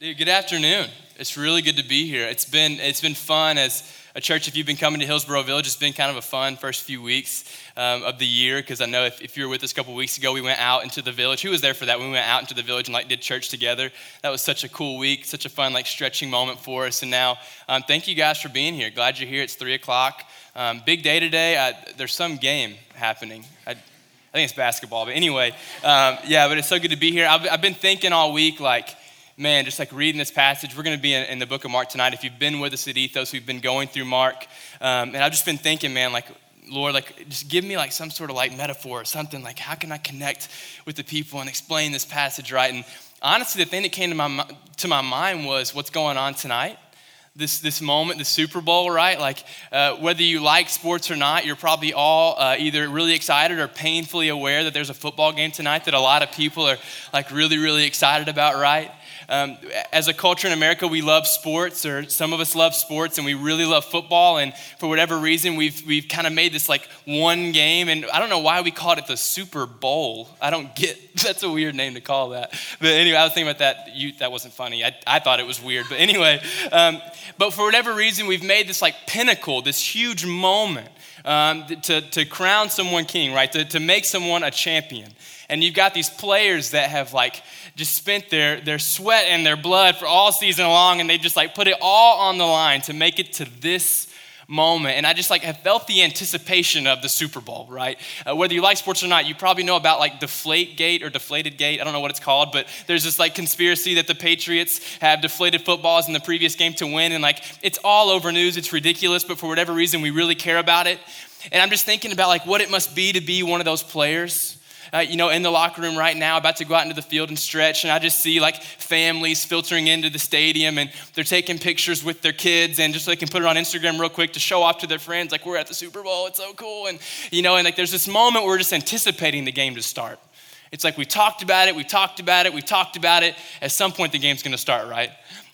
Dude, good afternoon. It's really good to be here. It's been it's been fun as a church. If you've been coming to Hillsboro Village, it's been kind of a fun first few weeks um, of the year because I know if, if you were with us a couple weeks ago, we went out into the village. Who was there for that? We went out into the village and like did church together. That was such a cool week, such a fun like stretching moment for us. And now, um, thank you guys for being here. Glad you're here. It's three o'clock. Um, big day today. I, there's some game happening. I, I think it's basketball, but anyway, um, yeah. But it's so good to be here. I've, I've been thinking all week like man, just like reading this passage, we're going to be in, in, the book of Mark tonight. If you've been with us at Ethos, we've been going through Mark. Um, and I've just been thinking, man, like, Lord, like, just give me like some sort of like metaphor or something. Like, how can I connect with the people and explain this passage right? And honestly, the thing that came to my, to my mind was what's going on tonight this, this moment, the Super Bowl, right? Like, uh, whether you like sports or not, you're probably all uh, either really excited or painfully aware that there's a football game tonight that a lot of people are like really, really excited about, right? Um, as a culture in America, we love sports, or some of us love sports, and we really love football. And for whatever reason, we've, we've kind of made this like one game. And I don't know why we called it the Super Bowl. I don't get that's a weird name to call that. But anyway, I was thinking about that. You, that wasn't funny. I, I thought it was weird. But anyway, um, but for whatever reason, we've made this like pinnacle, this huge moment um, to, to crown someone king, right? To, to make someone a champion. And you've got these players that have like just spent their, their sweat and their blood for all season long, and they just like put it all on the line to make it to this moment. And I just like have felt the anticipation of the Super Bowl, right? Uh, whether you like sports or not, you probably know about like Deflate Gate or Deflated Gate. I don't know what it's called, but there's this like conspiracy that the Patriots have deflated footballs in the previous game to win. And like it's all over news. It's ridiculous, but for whatever reason, we really care about it. And I'm just thinking about like what it must be to be one of those players uh, you know, in the locker room right now, about to go out into the field and stretch, and I just see like families filtering into the stadium, and they're taking pictures with their kids, and just so they can put it on Instagram real quick to show off to their friends, like we're at the Super Bowl, it's so cool, and you know, and like there's this moment where we're just anticipating the game to start. It's like we talked about it, we talked about it, we talked about it. At some point, the game's going to start, right?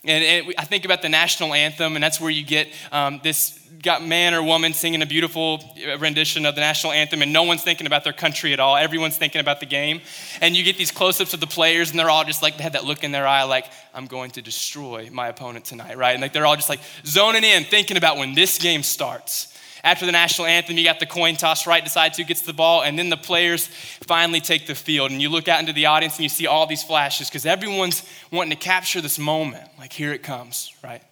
And, and, I think about the national anthem, and that's where you get um, this got man or woman singing a beautiful rendition of the national anthem, and no one's thinking about their country at all. Everyone's thinking about the game. And you get these close ups of the players, and they're all just like, they have that look in their eye, like, I'm going to destroy my opponent tonight, right? And like they're all just like zoning in, thinking about when this game starts. After the national anthem, you got the coin toss, right? Decides who gets the ball, and then the players finally take the field. And you look out into the audience and you see all these flashes because everyone's wanting to capture this moment. Like, here it comes, right?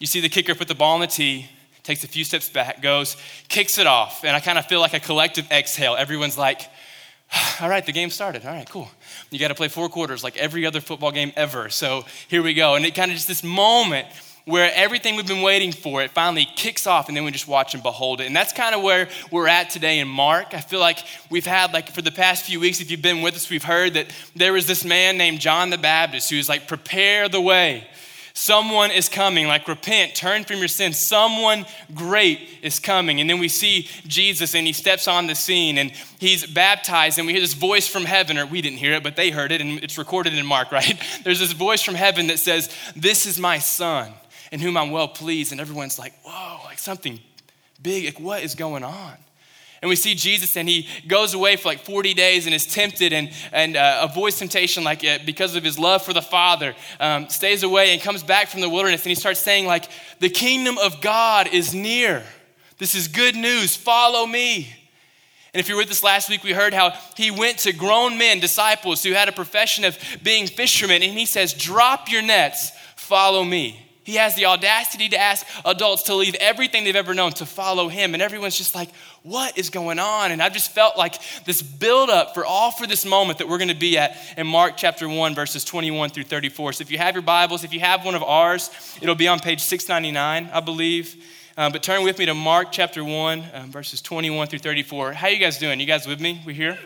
You see the kicker put the ball on the tee, takes a few steps back, goes, kicks it off. And I kind of feel like a collective exhale. Everyone's like, all right, the game started. All right, cool. You got to play four quarters like every other football game ever. So here we go. And it kind of just this moment where everything we've been waiting for, it finally kicks off, and then we just watch and behold it. And that's kind of where we're at today in Mark. I feel like we've had, like, for the past few weeks, if you've been with us, we've heard that there was this man named John the Baptist who's like, prepare the way. Someone is coming, like repent, turn from your sins. Someone great is coming. And then we see Jesus and he steps on the scene and he's baptized, and we hear this voice from heaven, or we didn't hear it, but they heard it, and it's recorded in Mark, right? There's this voice from heaven that says, This is my son in whom I'm well pleased. And everyone's like, whoa, like something big. Like, what is going on? And we see Jesus, and he goes away for like 40 days and is tempted and, and uh, avoids temptation, like uh, because of his love for the Father, um, stays away and comes back from the wilderness. And he starts saying, like, the kingdom of God is near. This is good news. Follow me. And if you were with us last week, we heard how he went to grown men, disciples who had a profession of being fishermen, and he says, Drop your nets, follow me. He has the audacity to ask adults to leave everything they've ever known to follow him. And everyone's just like, what is going on? And I've just felt like this buildup for all for this moment that we're going to be at in Mark chapter 1, verses 21 through 34. So if you have your Bibles, if you have one of ours, it'll be on page 699, I believe. Um, but turn with me to Mark chapter 1, um, verses 21 through 34. How you guys doing? You guys with me? We here?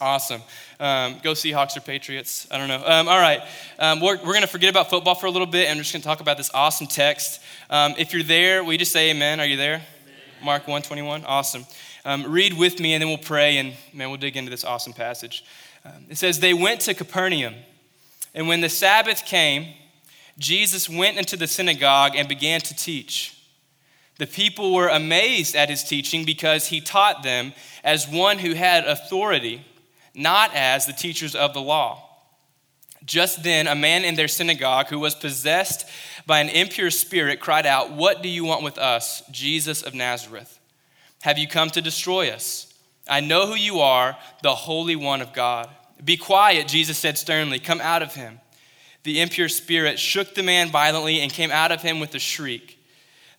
Awesome. Um, go Seahawks or Patriots. I don't know. Um, all right. Um, we're, we're going to forget about football for a little bit and we're just going to talk about this awesome text. Um, if you're there, we just say amen. Are you there? Amen. Mark 121. Awesome. Um, read with me and then we'll pray and man, we'll dig into this awesome passage. Um, it says, They went to Capernaum. And when the Sabbath came, Jesus went into the synagogue and began to teach. The people were amazed at his teaching because he taught them as one who had authority not as the teachers of the law. Just then, a man in their synagogue who was possessed by an impure spirit cried out, What do you want with us, Jesus of Nazareth? Have you come to destroy us? I know who you are, the Holy One of God. Be quiet, Jesus said sternly. Come out of him. The impure spirit shook the man violently and came out of him with a shriek.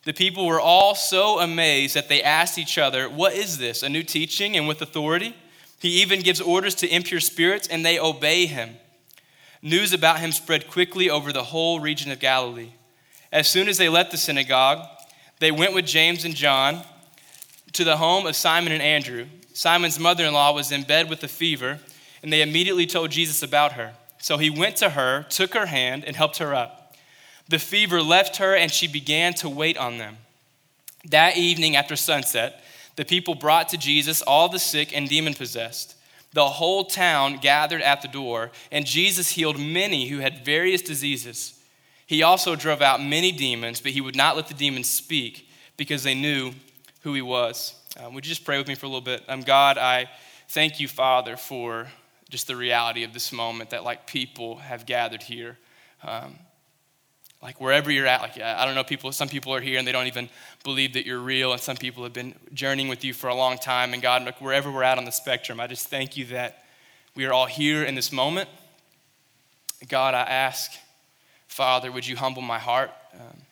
The people were all so amazed that they asked each other, What is this? A new teaching and with authority? He even gives orders to impure spirits and they obey him. News about him spread quickly over the whole region of Galilee. As soon as they left the synagogue, they went with James and John to the home of Simon and Andrew. Simon's mother in law was in bed with a fever, and they immediately told Jesus about her. So he went to her, took her hand, and helped her up. The fever left her, and she began to wait on them. That evening after sunset, the people brought to Jesus all the sick and demon possessed. The whole town gathered at the door, and Jesus healed many who had various diseases. He also drove out many demons, but he would not let the demons speak because they knew who he was. Um, would you just pray with me for a little bit? Um, God, I thank you, Father, for just the reality of this moment that like people have gathered here. Um, like wherever you're at, like I don't know, people. Some people are here and they don't even believe that you're real, and some people have been journeying with you for a long time. And God, like wherever we're at on the spectrum, I just thank you that we are all here in this moment. God, I ask, Father, would you humble my heart? Um,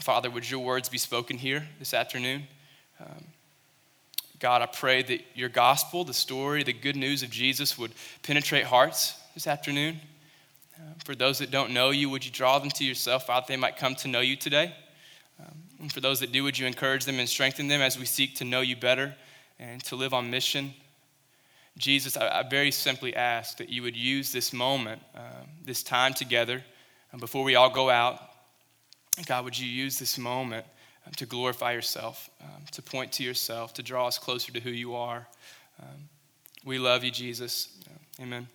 Father, would your words be spoken here this afternoon? Um, God, I pray that your gospel, the story, the good news of Jesus would penetrate hearts this afternoon. For those that don't know you, would you draw them to yourself, out they might come to know you today? Um, and for those that do, would you encourage them and strengthen them as we seek to know you better and to live on mission? Jesus, I, I very simply ask that you would use this moment, uh, this time together, um, before we all go out. God, would you use this moment um, to glorify yourself, um, to point to yourself, to draw us closer to who you are? We love you, Jesus. Amen.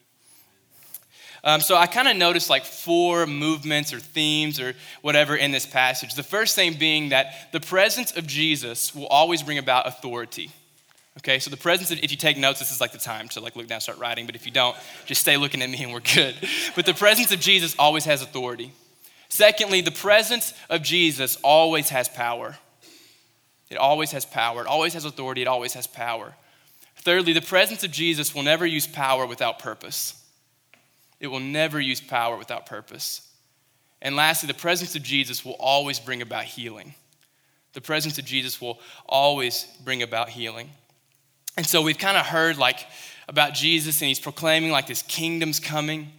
Um, so I kind of noticed like four movements or themes or whatever in this passage. The first thing being that the presence of Jesus will always bring about authority. Okay, so the presence of, if you take notes, this is like the time to like look down, start writing. But if you don't, just stay looking at me and we're good. But the presence of Jesus always has authority. Secondly, the presence of Jesus always has power. It always has power. It always has authority. It always has power. Thirdly, the presence of Jesus will never use power without purpose. It will never use power without purpose. And lastly, the presence of Jesus will always bring about healing. The presence of Jesus will always bring about healing. And so we've kind of heard like about Jesus and he's proclaiming like this kingdom's coming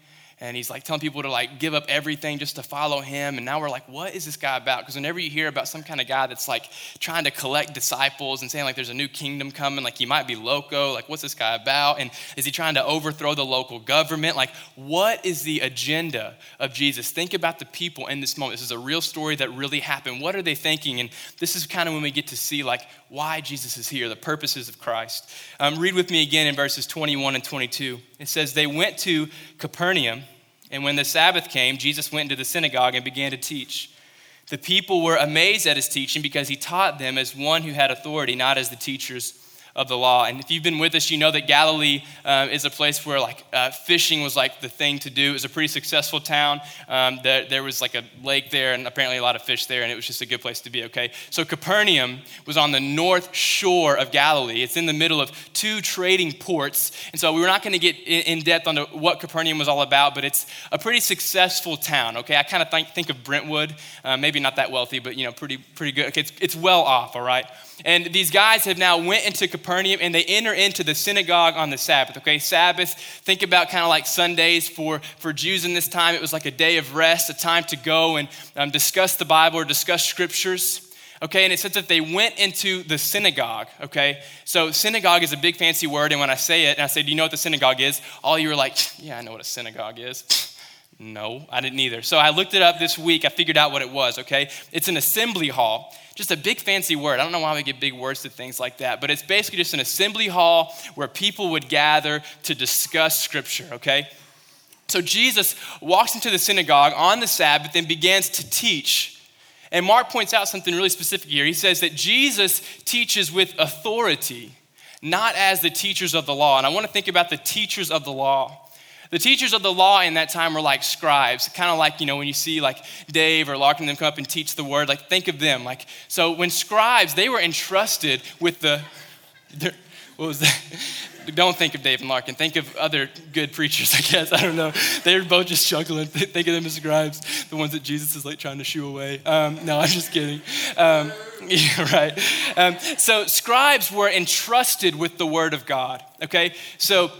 and he's like telling people to like give up everything just to follow him. And now we're like what is this guy about? Because whenever you hear about some kind of guy that's like trying to collect disciples and saying like there's a new kingdom coming like he might be loco like what's this guy about? And is he trying to overthrow the local government? Like what is the agenda of jesus? Think about the people in this moment. This is a real story that really happened. What are they thinking? And this is kind of when we get to see like why jesus is here the purposes of christ. Um, read with me again in verses 21 and 22 it says they went to capernaum and when the Sabbath came, Jesus went into the synagogue and began to teach. The people were amazed at his teaching because he taught them as one who had authority, not as the teachers of the law. And if you've been with us, you know that Galilee um, is a place where like uh, fishing was like the thing to do. It was a pretty successful town. Um, there, there was like a lake there and apparently a lot of fish there, and it was just a good place to be, okay? So Capernaum was on the north shore of Galilee. It's in the middle of two trading ports. And so we're not going to get in, depth on what Capernaum was all about, but it's a pretty successful town, okay? I kind of think, think of Brentwood, uh, maybe not that wealthy, but you know, pretty, pretty good. Okay, it's, it's well off, all right? And these guys have now went into Capernaum and they enter into the synagogue on the Sabbath. Okay, Sabbath, think about kind of like Sundays for, for Jews in this time. It was like a day of rest, a time to go and um, discuss the Bible or discuss scriptures. Okay, and it says that they went into the synagogue. Okay, so synagogue is a big fancy word, and when I say it and I say, Do you know what the synagogue is? All you are like, Yeah, I know what a synagogue is. No, I didn't either. So I looked it up this week. I figured out what it was, okay? It's an assembly hall. Just a big fancy word. I don't know why we give big words to things like that, but it's basically just an assembly hall where people would gather to discuss scripture, okay? So Jesus walks into the synagogue on the Sabbath and begins to teach. And Mark points out something really specific here. He says that Jesus teaches with authority, not as the teachers of the law. And I want to think about the teachers of the law. The teachers of the law in that time were like scribes, kind of like, you know, when you see like Dave or Larkin them come up and teach the word, like think of them. Like, so when scribes, they were entrusted with the, what was that? Don't think of Dave and Larkin. Think of other good preachers, I guess. I don't know. They're both just struggling. Think of them as scribes, the ones that Jesus is like trying to shoo away. Um, no, I'm just kidding. Um, yeah, right. Um, so scribes were entrusted with the word of God. Okay, so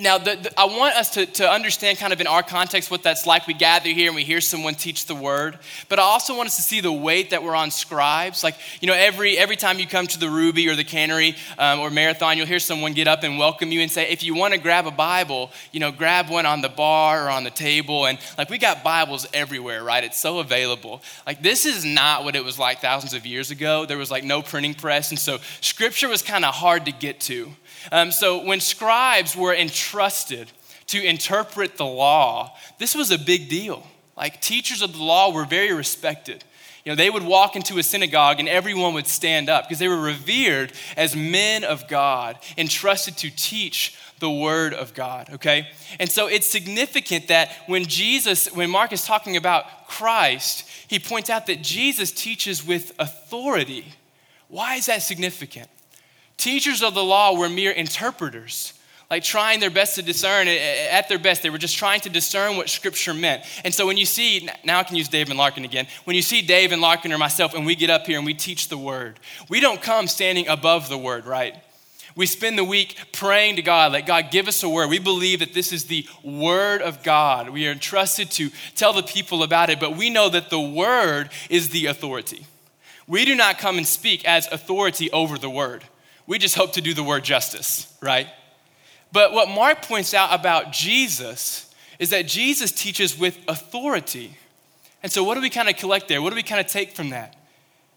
now, the, the, I want us to, to understand kind of in our context what that's like. We gather here and we hear someone teach the word, but I also want us to see the weight that we're on scribes. Like, you know, every, every time you come to the Ruby or the Cannery um, or Marathon, you'll hear someone get up and welcome you and say, if you want to grab a Bible, you know, grab one on the bar or on the table. And like, we got Bibles everywhere, right? It's so available. Like, this is not what it was like thousands of years ago. There was like no printing press. And so scripture was kind of hard to get to. Um, so when scribes were entrusted to interpret the law, this was a big deal. Like teachers of the law were very respected. You know, they would walk into a synagogue and everyone would stand up because they were revered as men of God, entrusted to teach the word of God, okay? And so it's significant that when Jesus, when Mark is talking about Christ, he points out that Jesus teaches with authority. Why is that significant? Teachers of the law were mere interpreters, like trying their best to discern. Eh, eh, at their best, they were just trying to discern what Scripture meant. And so when you see, now I can use Dave and Larkin again. When you see Dave and Larkin or myself, and we get up here and we teach the Word, we don't come standing above the Word, right? We spend the week praying to God, let God give us a word. We believe that this is the word of God. We are entrusted to tell the people about it, but we know that the word is the authority. We do not come and speak as authority over the word. We just hope to do the word justice, right? But what Mark points out about Jesus is that Jesus teaches with authority. And so, what do we kind of collect there? What do we kind of take from that?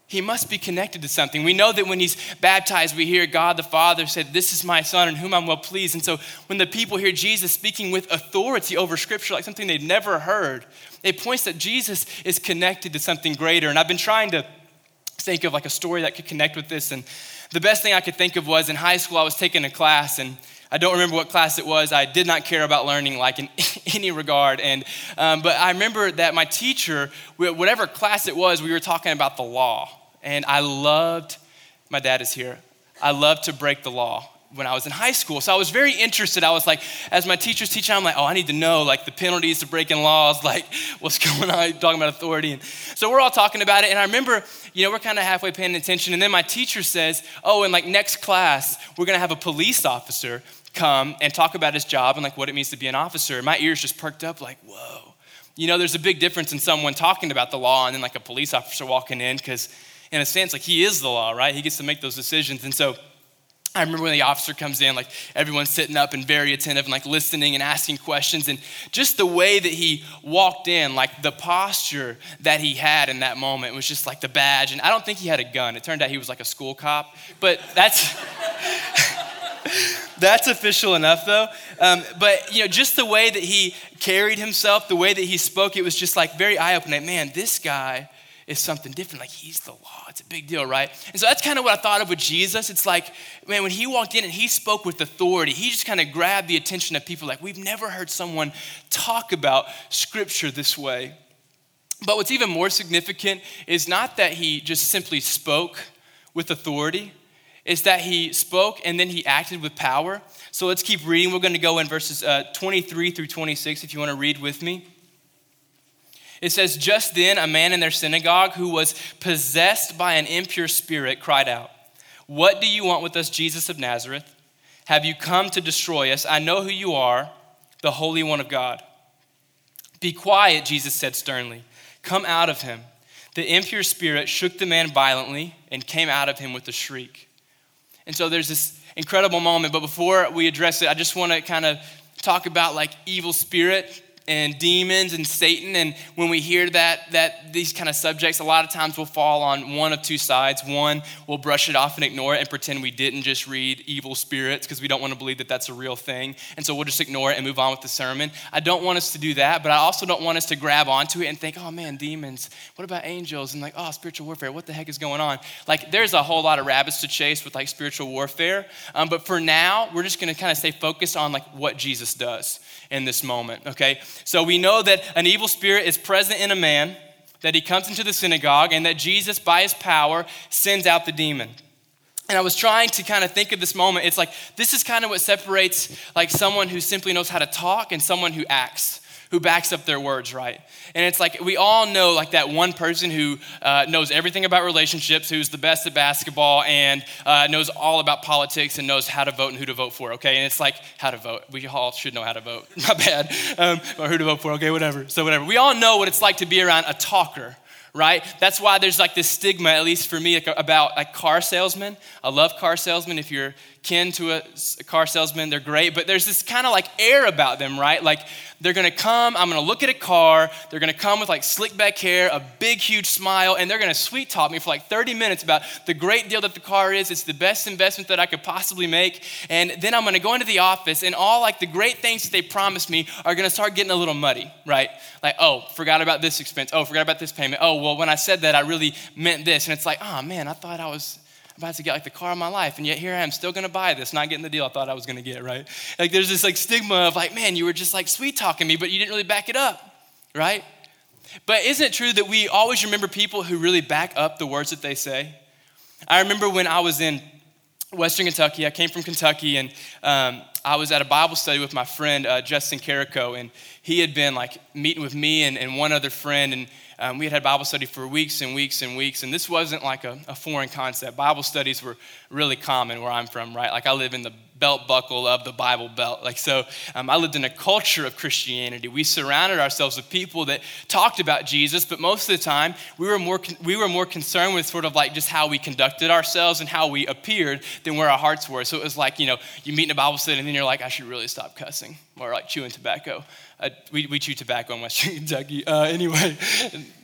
He must be connected to something. We know that when he's baptized, we hear God the Father said, This is my Son in whom I'm well pleased. And so, when the people hear Jesus speaking with authority over Scripture, like something they've never heard, it points that Jesus is connected to something greater. And I've been trying to think of like a story that could connect with this. And the best thing I could think of was in high school, I was taking a class, and I don't remember what class it was. I did not care about learning, like in any regard. And um, but I remember that my teacher, whatever class it was, we were talking about the law, and I loved. My dad is here. I loved to break the law when I was in high school. So I was very interested. I was like, as my teacher's teaching, I'm like, oh, I need to know like the penalties to breaking laws, like what's going on, talking about authority. And so we're all talking about it. And I remember, you know, we're kind of halfway paying attention. And then my teacher says, oh, in like next class, we're going to have a police officer come and talk about his job and like what it means to be an officer. And my ears just perked up like, whoa. You know, there's a big difference in someone talking about the law and then like a police officer walking in because in a sense, like he is the law, right? He gets to make those decisions. And so I remember when the officer comes in, like everyone's sitting up and very attentive and like listening and asking questions. And just the way that he walked in, like the posture that he had in that moment was just like the badge. And I don't think he had a gun. It turned out he was like a school cop. But that's. that's official enough though um, but you know just the way that he carried himself the way that he spoke it was just like very eye-opening man this guy is something different. Like he's the law. It's a big deal, right? And so that's kind of what I thought of with Jesus. It's like, man, when he walked in and he spoke with authority, he just kind of grabbed the attention of people. Like we've never heard someone talk about scripture this way. But what's even more significant is not that he just simply spoke with authority, is that he spoke and then he acted with power. So let's keep reading. We're going to go in verses uh, 23 through 26 if you want to read with me. It says, Just then, a man in their synagogue who was possessed by an impure spirit cried out, What do you want with us, Jesus of Nazareth? Have you come to destroy us? I know who you are, the Holy One of God. Be quiet, Jesus said sternly. Come out of him. The impure spirit shook the man violently and came out of him with a shriek. And so there's this incredible moment, but before we address it, I just want to kind of talk about like evil spirit and demons and Satan. And when we hear that, that these kind of subjects, a lot of times we'll fall on one of two sides. One, we'll brush it off and ignore it and pretend we didn't just read evil spirits because we don't want to believe that that's a real thing. And so we'll just ignore it and move on with the sermon. I don't want us to do that, but I also don't want us to grab onto it and think, oh man, demons. What about angels? And like, oh, spiritual warfare. What the heck is going on? Like, there's a whole lot of rabbits to chase with like spiritual warfare. Um, but for now, we're just going to kind of stay focused on like what Jesus does in this moment, okay? So we know that an evil spirit is present in a man, that he comes into the synagogue, and that Jesus, by his power, sends out the demon. And I was trying to kind of think of this moment. It's like this is kind of what separates like someone who simply knows how to talk and someone who acts who backs up their words right. And it's like we all know like that one person who uh, knows everything about relationships, who's the best at basketball, and uh, knows all about politics and knows how to vote and who to vote for. Okay, and it's like how to vote. We all should know how to vote. Not bad, um, or who to vote for. Okay, whatever. So whatever. We all know what it's like to be around a talker right? That's why there's like this stigma, at least for me, about like car salesmen. I love car salesmen. If you're kin to a, a car salesman, they're great. But there's this kind of like air about them, right? Like they're gonna come, I'm gonna look at a car, they're gonna come with like slick back hair, a big, huge smile, and they're gonna sweet talk me for like 30 minutes about the great deal that the car is. It's the best investment that I could possibly make. And then I'm gonna go into the office, and all like the great things that they promised me are gonna start getting a little muddy, right? Like, oh, forgot about this expense. Oh, forgot about this payment. Oh, well, when I said that, I really meant this. And it's like, oh man, I thought I was about to get like the car of my life, and yet here I am still gonna buy this, not getting the deal I thought I was gonna get, right? Like there's this like stigma of like, man, you were just like sweet talking me, but you didn't really back it up, right? But isn't it true that we always remember people who really back up the words that they say? I remember when I was in Western Kentucky, I came from Kentucky, and um, I was at a Bible study with my friend uh, Justin Carrico, and he had been like meeting with me and, and one other friend, and um, we had had Bible study for weeks and weeks and weeks, and this wasn't like a, a, foreign concept. Bible studies were really common where I'm from, right? Like I live in the belt buckle of the Bible belt. Like so, um, I lived in a culture of Christianity. We surrounded ourselves with people that talked about Jesus, but most of the time we were more we were more concerned with sort of like just how we conducted ourselves and how we appeared than where our hearts were. So it was like you know you meet in a Bible study and then you're like I should really stop cussing or like chewing tobacco. Uh, we, we chew tobacco in Western Kentucky. Uh, anyway,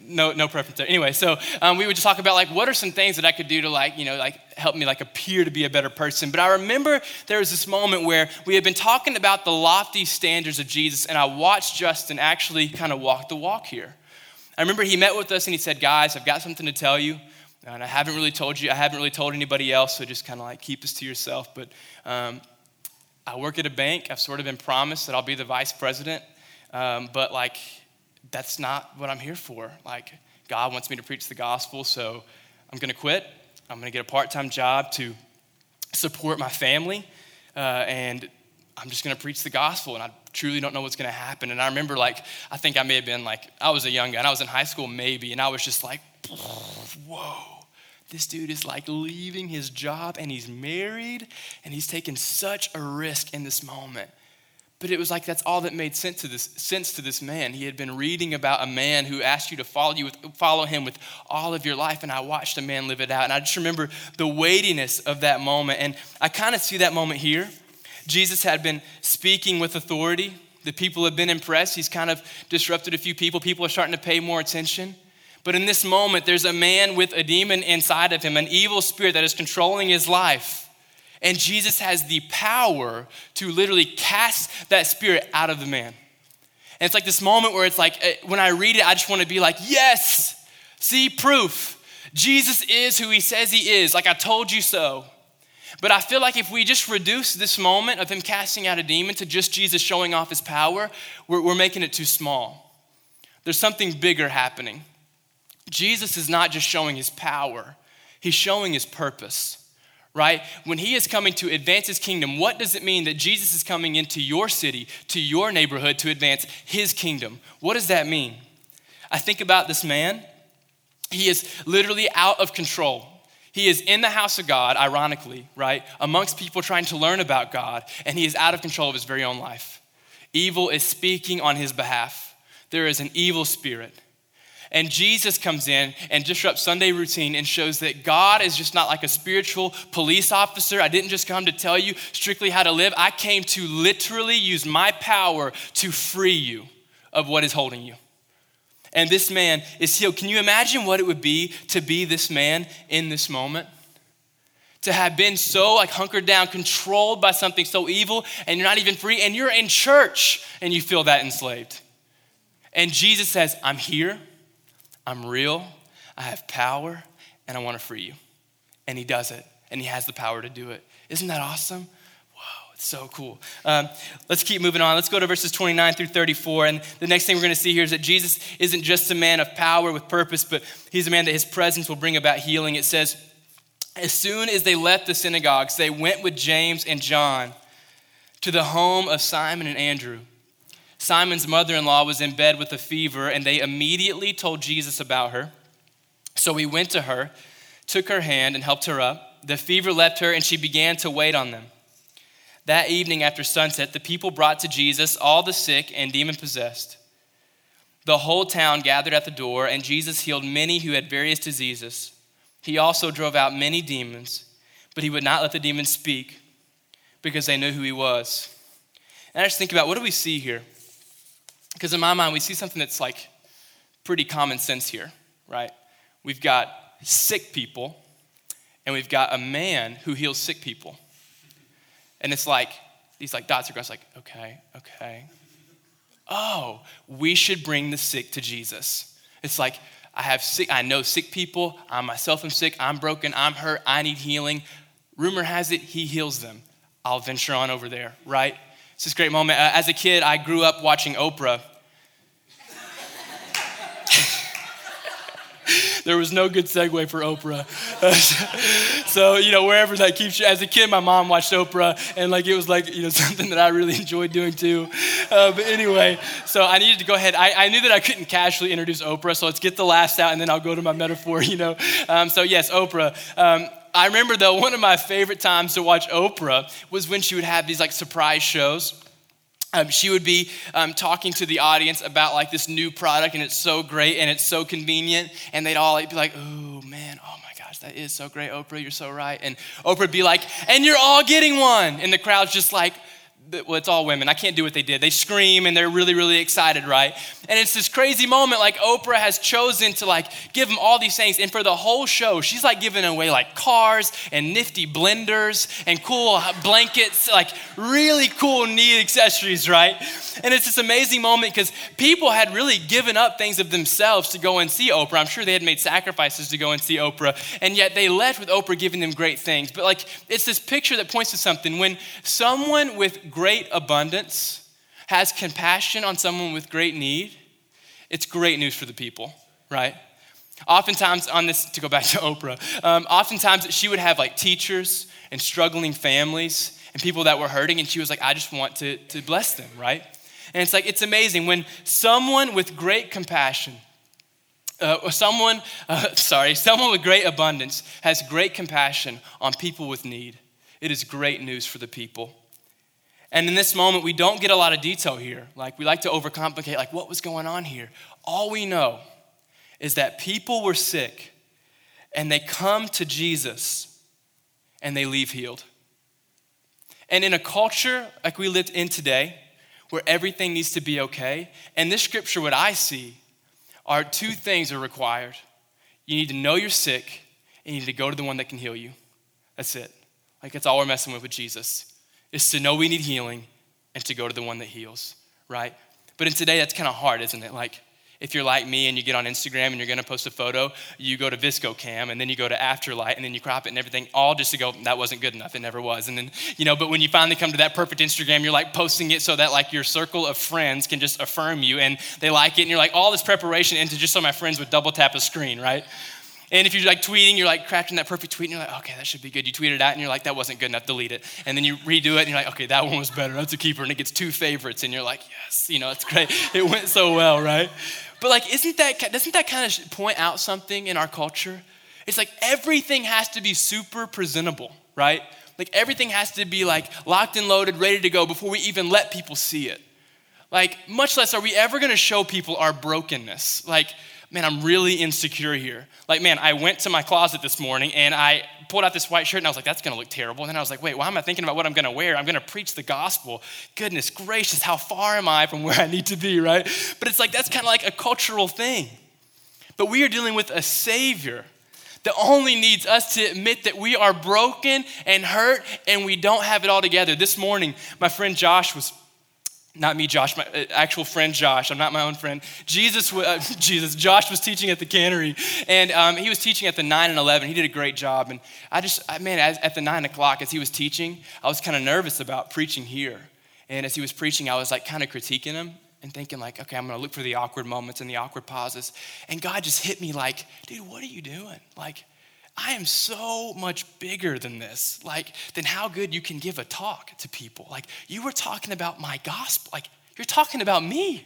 no, no preference there. Anyway, so um, we would just talk about like what are some things that I could do to like, you know, like help me like appear to be a better person. But I remember there was this moment where we had been talking about the lofty standards of Jesus, and I watched Justin actually kind of walk the walk here. I remember he met with us and he said, Guys, I've got something to tell you. And I haven't really told you, I haven't really told anybody else, so just kind of like keep this to yourself. But um, I work at a bank. I've sort of been promised that I'll be the vice president. Um, but like, that's not what I'm here for. Like, God wants me to preach the gospel, so I'm gonna quit. I'm gonna get a part time job to support my family, uh, and I'm just gonna preach the gospel. And I truly don't know what's gonna happen. And I remember, like, I think I may have been like, I was a young guy, and I was in high school maybe, and I was just like, whoa this dude is like leaving his job and he's married and he's taking such a risk in this moment. But it was like that's all that made sense to this sense to this man. He had been reading about a man who asked you to follow you with, follow him with all of your life, and I watched a man live it out. And I just remember the weightiness of that moment. And I kind of see that moment here. Jesus had been speaking with authority. The people have been impressed. He's kind of disrupted a few people. People are starting to pay more attention. But in this moment, there's a man with a demon inside of him, an evil spirit that is controlling his life. And Jesus has the power to literally cast that spirit out of the man. And it's like this moment where it's like, eh, when I read it, I just want to be like, yes, see proof. Jesus is who he says he is. Like I told you so. But I feel like if we just reduce this moment of him casting out a demon to just Jesus showing off his power, we're, we're making it too small. There's something bigger happening. Jesus is not just showing his power, he's showing his purpose right? When he is coming to advance his kingdom, what does it mean that Jesus is coming into your city, to your neighborhood to advance his kingdom? What does that mean? I think about this man. He is literally out of control. He is in the house of God, ironically, right? Amongst people trying to learn about God, and he is out of control of his very own life. Evil is speaking on his behalf. There is an evil spirit. And Jesus comes in and disrupts Sunday routine and shows that God is just not like a spiritual police officer. I didn't just come to tell you strictly how to live, I came to literally use my power to free you of what is holding you. And this man is healed. Can you imagine what it would be to be this man in this moment? To have been so like hunkered down, controlled by something so evil, and you're not even free, and you're in church and you feel that enslaved. And Jesus says, I'm here, I'm real, I have power, and I want to free you. And he does it, and he has the power to do it. Isn't that awesome? Wow, it's so cool. Um, let's keep moving on. Let's go to verses 29 through 34. And the next thing we're going to see here is that Jesus isn't just a man of power with purpose, but he's a man that his presence will bring about healing. It says, As soon as they left the synagogues, they went with James and John to the home of Simon and Andrew. Simon's mother in law was in bed with a fever, and they immediately told Jesus about her. So he went to her, took her hand, and helped her up. The fever left her, and she began to wait on them. That evening after sunset, the people brought to Jesus all the sick and demon possessed. The whole town gathered at the door, and Jesus healed many who had various diseases. He also drove out many demons, but he would not let the demons speak because they knew who he was. And I just think about what do we see here? Because in my mind, we see something that's like pretty common sense here, right? We've got sick people, and we've got a man who heals sick people. And it's like, these like dots are going, like, okay, okay. Oh, we should bring the sick to Jesus. It's like, I have sick, I know sick people. I myself am sick. I'm broken. I'm hurt. I need healing. Rumor has it, he heals them. I'll venture on over there, right? It's this great moment. Uh, as a kid, I grew up watching Oprah. there was no good segue for Oprah. so, you know, wherever that keeps you. As a kid, my mom watched Oprah, and like it was like, you know, something that I really enjoyed doing too. Uh, but anyway, so I needed to go ahead. I, I, knew that I couldn't casually introduce Oprah, so let's get the last out, and then I'll go to my metaphor, you know. Um, so, yes, Oprah. Um, I remember though, one of my favorite times to watch Oprah was when she would have these like surprise shows. Um, she would be um, talking to the audience about like this new product and it's so great and it's so convenient and they'd all like, be like oh man oh my gosh that is so great oprah you're so right. And oprah would be like and you're all getting one. And the crowd's just like well, it's all women. I can't do what they did. They scream and they're really, really excited, right? And it's this crazy moment. Like Oprah has chosen to like give them all these things, and for the whole show, she's like giving away like cars and nifty blenders and cool blankets, like really cool, neat accessories, right? And it's this amazing moment because people had really given up things of themselves to go and see Oprah. I'm sure they had made sacrifices to go and see Oprah, and yet they left with Oprah giving them great things. But like, it's this picture that points to something. When someone with great abundance has compassion on someone with great need, it's great news for the people, right? Oftentimes, on this, to go back to Oprah, um, oftentimes she would have like teachers and struggling families and people that were hurting, and she was like, I just want to, to bless them, right? And it's like, it's amazing when someone with great compassion, uh, someone, uh, sorry, someone with great abundance has great compassion on people with need. It is great news for the people. And in this moment, we don't get a lot of detail here. Like, we like to overcomplicate, like, what was going on here? All we know is that people were sick and they come to Jesus and they leave healed. And in a culture like we live in today, where everything needs to be okay, and this scripture, what I see, are two things are required. You need to know you're sick, and you need to go to the one that can heal you. That's it. Like, that's all we're messing with with Jesus is to know we need healing and to go to the one that heals, right? But in today, that's kind of hard, isn't it? Like, if you're like me and you get on Instagram and you're gonna post a photo, you go to VSCO Cam and then you go to Afterlight and then you crop it and everything, all just to go, that wasn't good enough. It never was. And then, you know, but when you finally come to that perfect Instagram, you're like posting it so that like your circle of friends can just affirm you and they like it. And you're like, all this preparation into just so my friends would double tap a screen, right? And if you're like tweeting, you're like crafting that perfect tweet, and you're like, okay, that should be good. You tweet it out, and you're like, that wasn't good enough, delete it. And then you redo it, and you're like, okay, that one was better. That's a keeper, and it gets two favorites, and you're like, yes, you know, it's great. It went so well, right? But like, isn't that doesn't that kind of point out something in our culture? It's like everything has to be super presentable, right? Like everything has to be like locked and loaded, ready to go before we even let people see it. Like, much less are we ever gonna show people our brokenness. Like, man, I'm really insecure here. Like, man, I went to my closet this morning and I pulled out this white shirt and I was like, that's gonna look terrible. And then I was like, wait, why am I thinking about what I'm gonna wear? I'm gonna preach the gospel. Goodness gracious, how far am I from where I need to be, right? But it's like, that's kind of like a cultural thing. But we are dealing with a Savior that only needs us to admit that we are broken and hurt and we don't have it all together. This morning, my friend Josh was not me, Josh, my uh, actual friend Josh. I'm not my own friend. Jesus, uh, Jesus, Josh was teaching at the cannery, and um, he was teaching at the nine and eleven. He did a great job, and I just, I, man, as, at the nine o'clock as he was teaching, I was kind of nervous about preaching here. And as he was preaching, I was like kind of critiquing him and thinking like, okay, I'm gonna look for the awkward moments and the awkward pauses. And God just hit me like, dude, what are you doing? Like, I am so much bigger than this. Like, than how good you can give a talk to people. Like, you were talking about my gospel. Like, you're talking about me.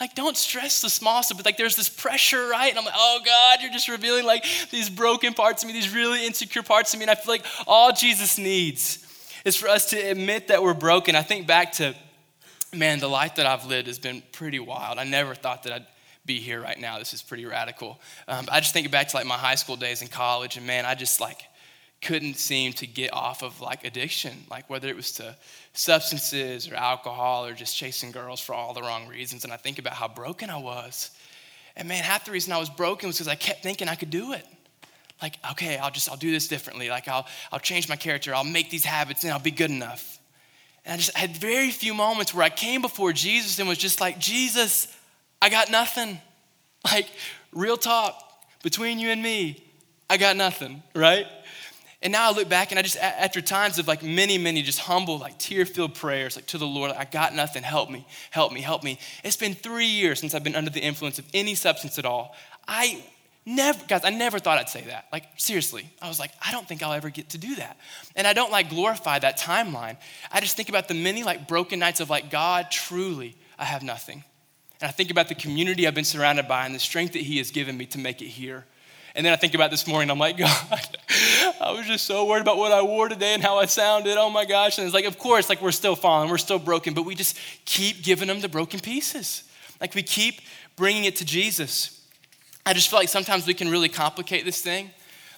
Like, don't stress the small stuff, but like, there's this pressure, right? And I'm like, oh God, you're just revealing like these broken parts of me, these really insecure parts of me. And I feel like all Jesus needs is for us to admit that we're broken. I think back to, man, the life that I've lived has been pretty wild. I never thought that I'd be here right now. This is pretty radical. Um, I just think back to like my high school days in college, and man, I just like couldn't seem to get off of like addiction, like whether it was to substances or alcohol or just chasing girls for all the wrong reasons. And I think about how broken I was. And man, half the reason I was broken was because I kept thinking I could do it. Like, okay, I'll just I'll do this differently. Like I'll I'll change my character, I'll make these habits and I'll be good enough. And I just had very few moments where I came before Jesus and was just like, Jesus, I got nothing. Like, real talk between you and me, I got nothing, right? And now I look back and I just, after times of like many, many just humble, like tear filled prayers, like to the Lord, I got nothing, help me, help me, help me. It's been three years since I've been under the influence of any substance at all. I never, guys, I never thought I'd say that. Like, seriously, I was like, I don't think I'll ever get to do that. And I don't like glorify that timeline. I just think about the many like broken nights of like, God, truly, I have nothing. And I think about the community I've been surrounded by and the strength that He has given me to make it here. And then I think about this morning, I'm like, God, I was just so worried about what I wore today and how I sounded. Oh my gosh. And it's like, of course, like we're still falling, we're still broken, but we just keep giving them the broken pieces. Like we keep bringing it to Jesus. I just feel like sometimes we can really complicate this thing,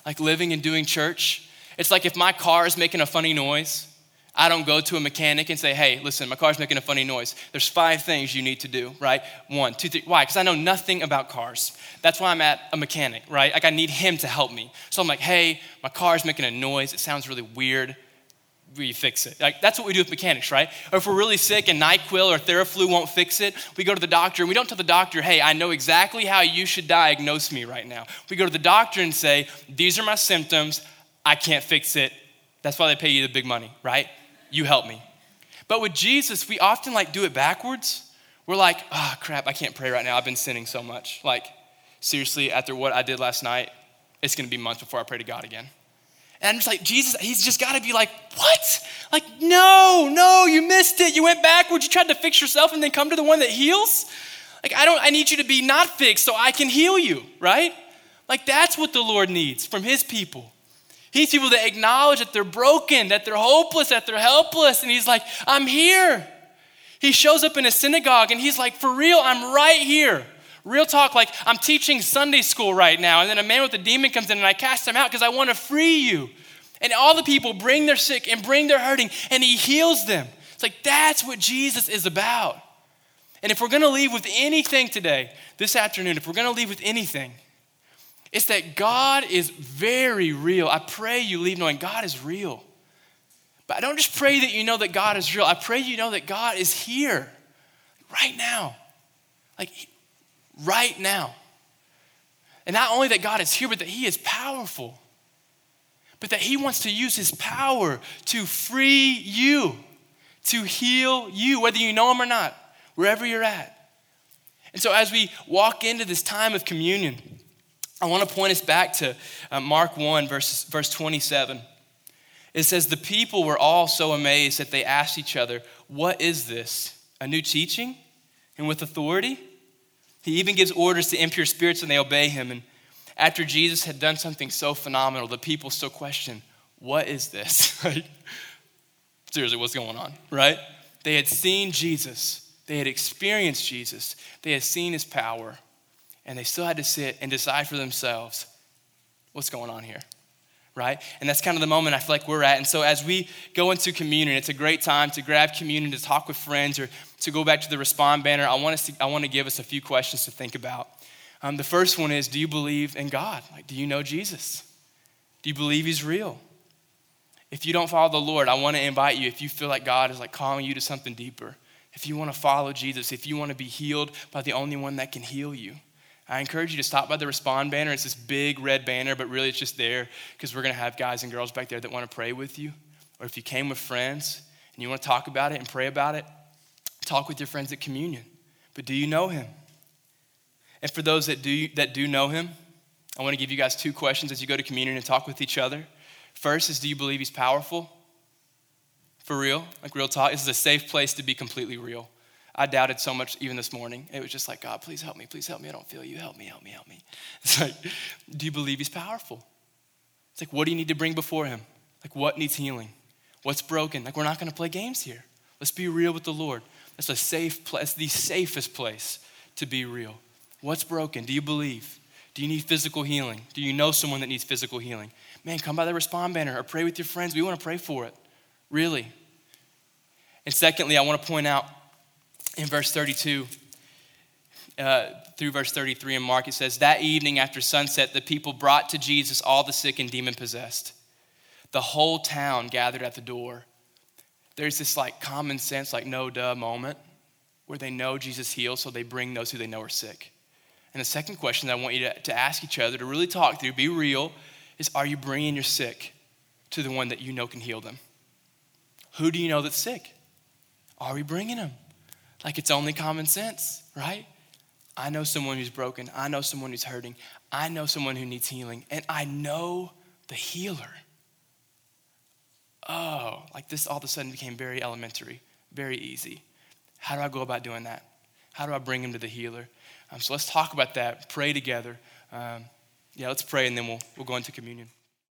like living and doing church. It's like if my car is making a funny noise, I don't go to a mechanic and say, hey, listen, my car's making a funny noise. There's five things you need to do, right? One, two, three. Why? Because I know nothing about cars. That's why I'm at a mechanic, right? Like I need him to help me. So I'm like, hey, my car's making a noise. It sounds really weird. We fix it. Like that's what we do with mechanics, right? Or if we're really sick and NyQuil or Theraflu won't fix it, we go to the doctor and we don't tell the doctor, hey, I know exactly how you should diagnose me right now. We go to the doctor and say, these are my symptoms. I can't fix it. That's why they pay you the big money, right? You help me. But with Jesus, we often like do it backwards. We're like, oh crap, I can't pray right now. I've been sinning so much. Like, seriously, after what I did last night, it's gonna be months before I pray to God again. And I'm just like, Jesus, he's just gotta be like, what? Like, no, no, you missed it. You went backwards. You tried to fix yourself and then come to the one that heals. Like, I don't, I need you to be not fixed so I can heal you, right? Like, that's what the Lord needs from his people. He's people that acknowledge that they're broken, that they're hopeless, that they're helpless. And he's like, I'm here. He shows up in a synagogue and he's like, For real, I'm right here. Real talk, like I'm teaching Sunday school right now. And then a man with a demon comes in and I cast him out because I want to free you. And all the people bring their sick and bring their hurting and he heals them. It's like that's what Jesus is about. And if we're going to leave with anything today, this afternoon, if we're going to leave with anything, it's that God is very real. I pray you leave knowing God is real. But I don't just pray that you know that God is real. I pray you know that God is here right now. Like right now. And not only that God is here, but that He is powerful. But that He wants to use His power to free you, to heal you, whether you know Him or not, wherever you're at. And so as we walk into this time of communion, I want to point us back to uh, Mark 1, verse, verse 27. It says, The people were all so amazed that they asked each other, What is this? A new teaching? And with authority? He even gives orders to impure spirits and they obey him. And after Jesus had done something so phenomenal, the people still question, What is this? Seriously, what's going on, right? They had seen Jesus, they had experienced Jesus, they had seen his power and they still had to sit and decide for themselves what's going on here right? And that's kind of the moment I feel like we're at. And so as we go into communion, it's a great time to grab communion, to talk with friends, or to go back to the respond banner. I want, us to, I want to give us a few questions to think about. Um, the first one is Do you believe in God? Like, do you know Jesus? Do you believe He's real? If you don't follow the Lord, I want to invite you, if you feel like God is like calling you to something deeper, if you want to follow Jesus, if you want to be healed by the only one that can heal you, I encourage you to stop by the Respond banner. It's this big red banner, but really it's just there because we're going to have guys and girls back there that want to pray with you. Or if you came with friends and you want to talk about it and pray about it, talk with your friends at communion. But do you know him? And for those that do, that do know him, I want to give you guys two questions as you go to communion and talk with each other. First is do you believe he's powerful? For real? Like real talk? This is a safe place to be completely real. I doubted so much even this morning. It was just like, God, please help me, please help me. I don't feel you. Help me, help me, help me. It's like, do you believe he's powerful? It's like, what do you need to bring before him? Like, what needs healing? What's broken? Like, we're not going to play games here. Let's be real with the Lord. That's a safe place, the safest place to be real. What's broken? Do you believe? Do you need physical healing? Do you know someone that needs physical healing? Man, come by the respond banner or pray with your friends. We want to pray for it. Really. And secondly, I want to point out in verse 32 uh, through verse 33 in Mark, it says, That evening after sunset, the people brought to Jesus all the sick and demon possessed. The whole town gathered at the door. There's this like common sense, like no duh moment where they know Jesus heals, so they bring those who they know are sick. And the second question that I want you to, to ask each other, to really talk through, be real, is are you bringing your sick to the one that you know can heal them? Who do you know that's sick? Are we bringing them? Like it's only common sense, right? I know someone who's broken. I know someone who's hurting. I know someone who needs healing. And I know the healer. Oh, like this all of a sudden became very elementary, very easy. How do I go about doing that? How do I bring him to the healer? Um, so let's talk about that, pray together. Um, yeah, let's pray and then we'll, we'll go into communion.